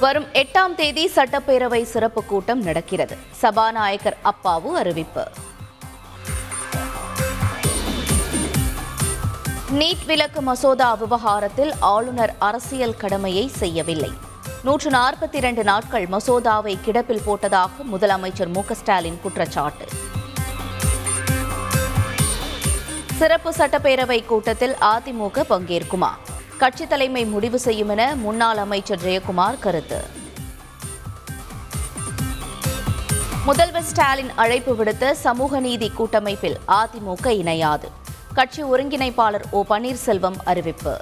வரும் எட்டாம் தேதி சட்டப்பேரவை சிறப்பு கூட்டம் நடக்கிறது. சபாநாயகர் அப்பாவு அறிவிப்பு. நீட் விலக்கு மசோதா விவகாரத்தில் ஆளுநர் அரசியல் கடமையை செய்யவில்லை. நூற்று நாற்பத்தி இரண்டு நாட்கள் மசோதாவை கிடப்பில் போட்டதாக முதலமைச்சர் மு ஸ்டாலின் குற்றச்சாட்டு. சிறப்பு சட்டப்பேரவை கூட்டத்தில் அதிமுக பங்கேற்குமா? கட்சி தலைமை முடிவு செய்யும் என முன்னாள் அமைச்சர் ஜெயக்குமார் கருத்து. முதல்வர் ஸ்டாலின் அழைப்பு விடுத்த சமூக நீதி கூட்டமைப்பில் அதிமுக இணையாது. கட்சி ஒருங்கிணைப்பாளர் ஓ பன்னீர்செல்வம் அறிவிப்பு.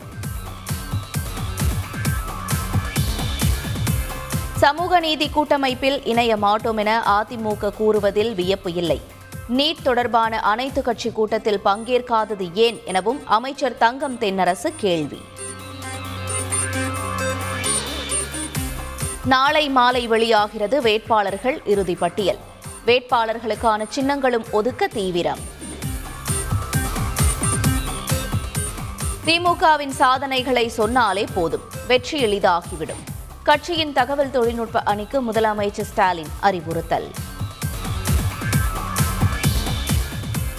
சமூக நீதி கூட்டமைப்பில் இணைய மாட்டோம் என அதிமுக கூறுவதில் வியப்பு இல்லை. நீட் தொடர்பான அனைத்து கட்சி கூட்டத்தில் பங்கேற்காதது ஏன் எனவும் அமைச்சர் தங்கம் தென்னரசு கேள்வி. நாளை மாலை வெளியாகிறது வேட்பாளர்கள் இறுதி பட்டியல். வேட்பாளர்களுக்கான சின்னங்களும் ஒதுக்க தீவிரம். திமுகவின் சாதனைகளை சொன்னாலே போதும். வெற்றி எளிதாகிவிடும். கட்சியின் தகவல் தொழில்நுட்ப அணிக்கு முதலமைச்சர் ஸ்டாலின் அறிவுறுத்தல்.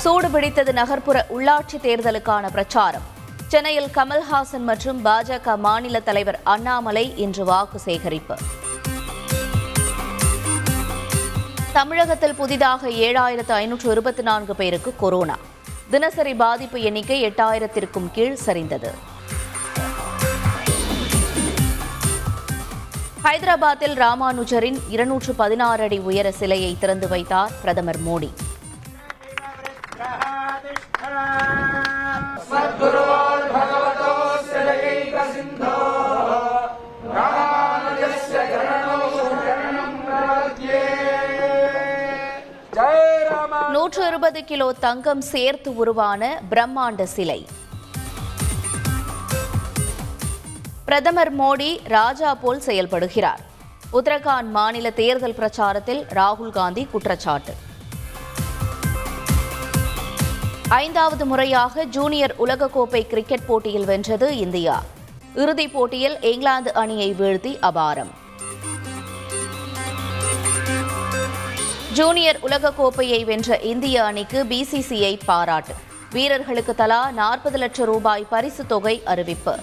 சூடுபிடித்தது நகர்ப்புற உள்ளாட்சி தேர்தலுக்கான பிரச்சாரம். சென்னையில் கமல்ஹாசன் மற்றும் பாஜக மாநில தலைவர் அண்ணாமலை இன்று வாக்கு சேகரிப்பு. தமிழகத்தில் புதிதாக ஏழாயிரத்து ஐநூற்று இருபத்தி நான்கு பேருக்கு கொரோனா. தினசரி பாதிப்பு எண்ணிக்கை எட்டாயிரத்திற்கும் கீழ் சரிந்தது. ஹைதராபாத்தில் ராமானுஜரின் இருநூற்று பதினாறு அடி உயர சிலையை திறந்து வைத்தார் பிரதமர் மோடி. நூற்று இருபது கிலோ தங்கம் சேர்த்து உருவான பிரம்மாண்ட சிலை. பிரதமர் மோடி ராஜா போல் செயல்படுகிறார். உத்தரகாண்ட் மாநில தேர்தல் பிரச்சாரத்தில் ராகுல் காந்தி குற்றச்சாட்டு. ஐந்தாவது முறையாக ஜூனியர் உலகக்கோப்பை கிரிக்கெட் போட்டியில் வென்றது இந்தியா. இறுதிப் போட்டியில் இங்கிலாந்து அணியை வீழ்த்தி அபாரம். ஜூனியர் உலகக்கோப்பையை வென்ற இந்திய அணிக்கு பிசிசிஐ பாராட்டு. வீரர்களுக்கு தலா நாற்பது லட்சம் ரூபாய் பரிசுத் தொகை அறிவிப்பு.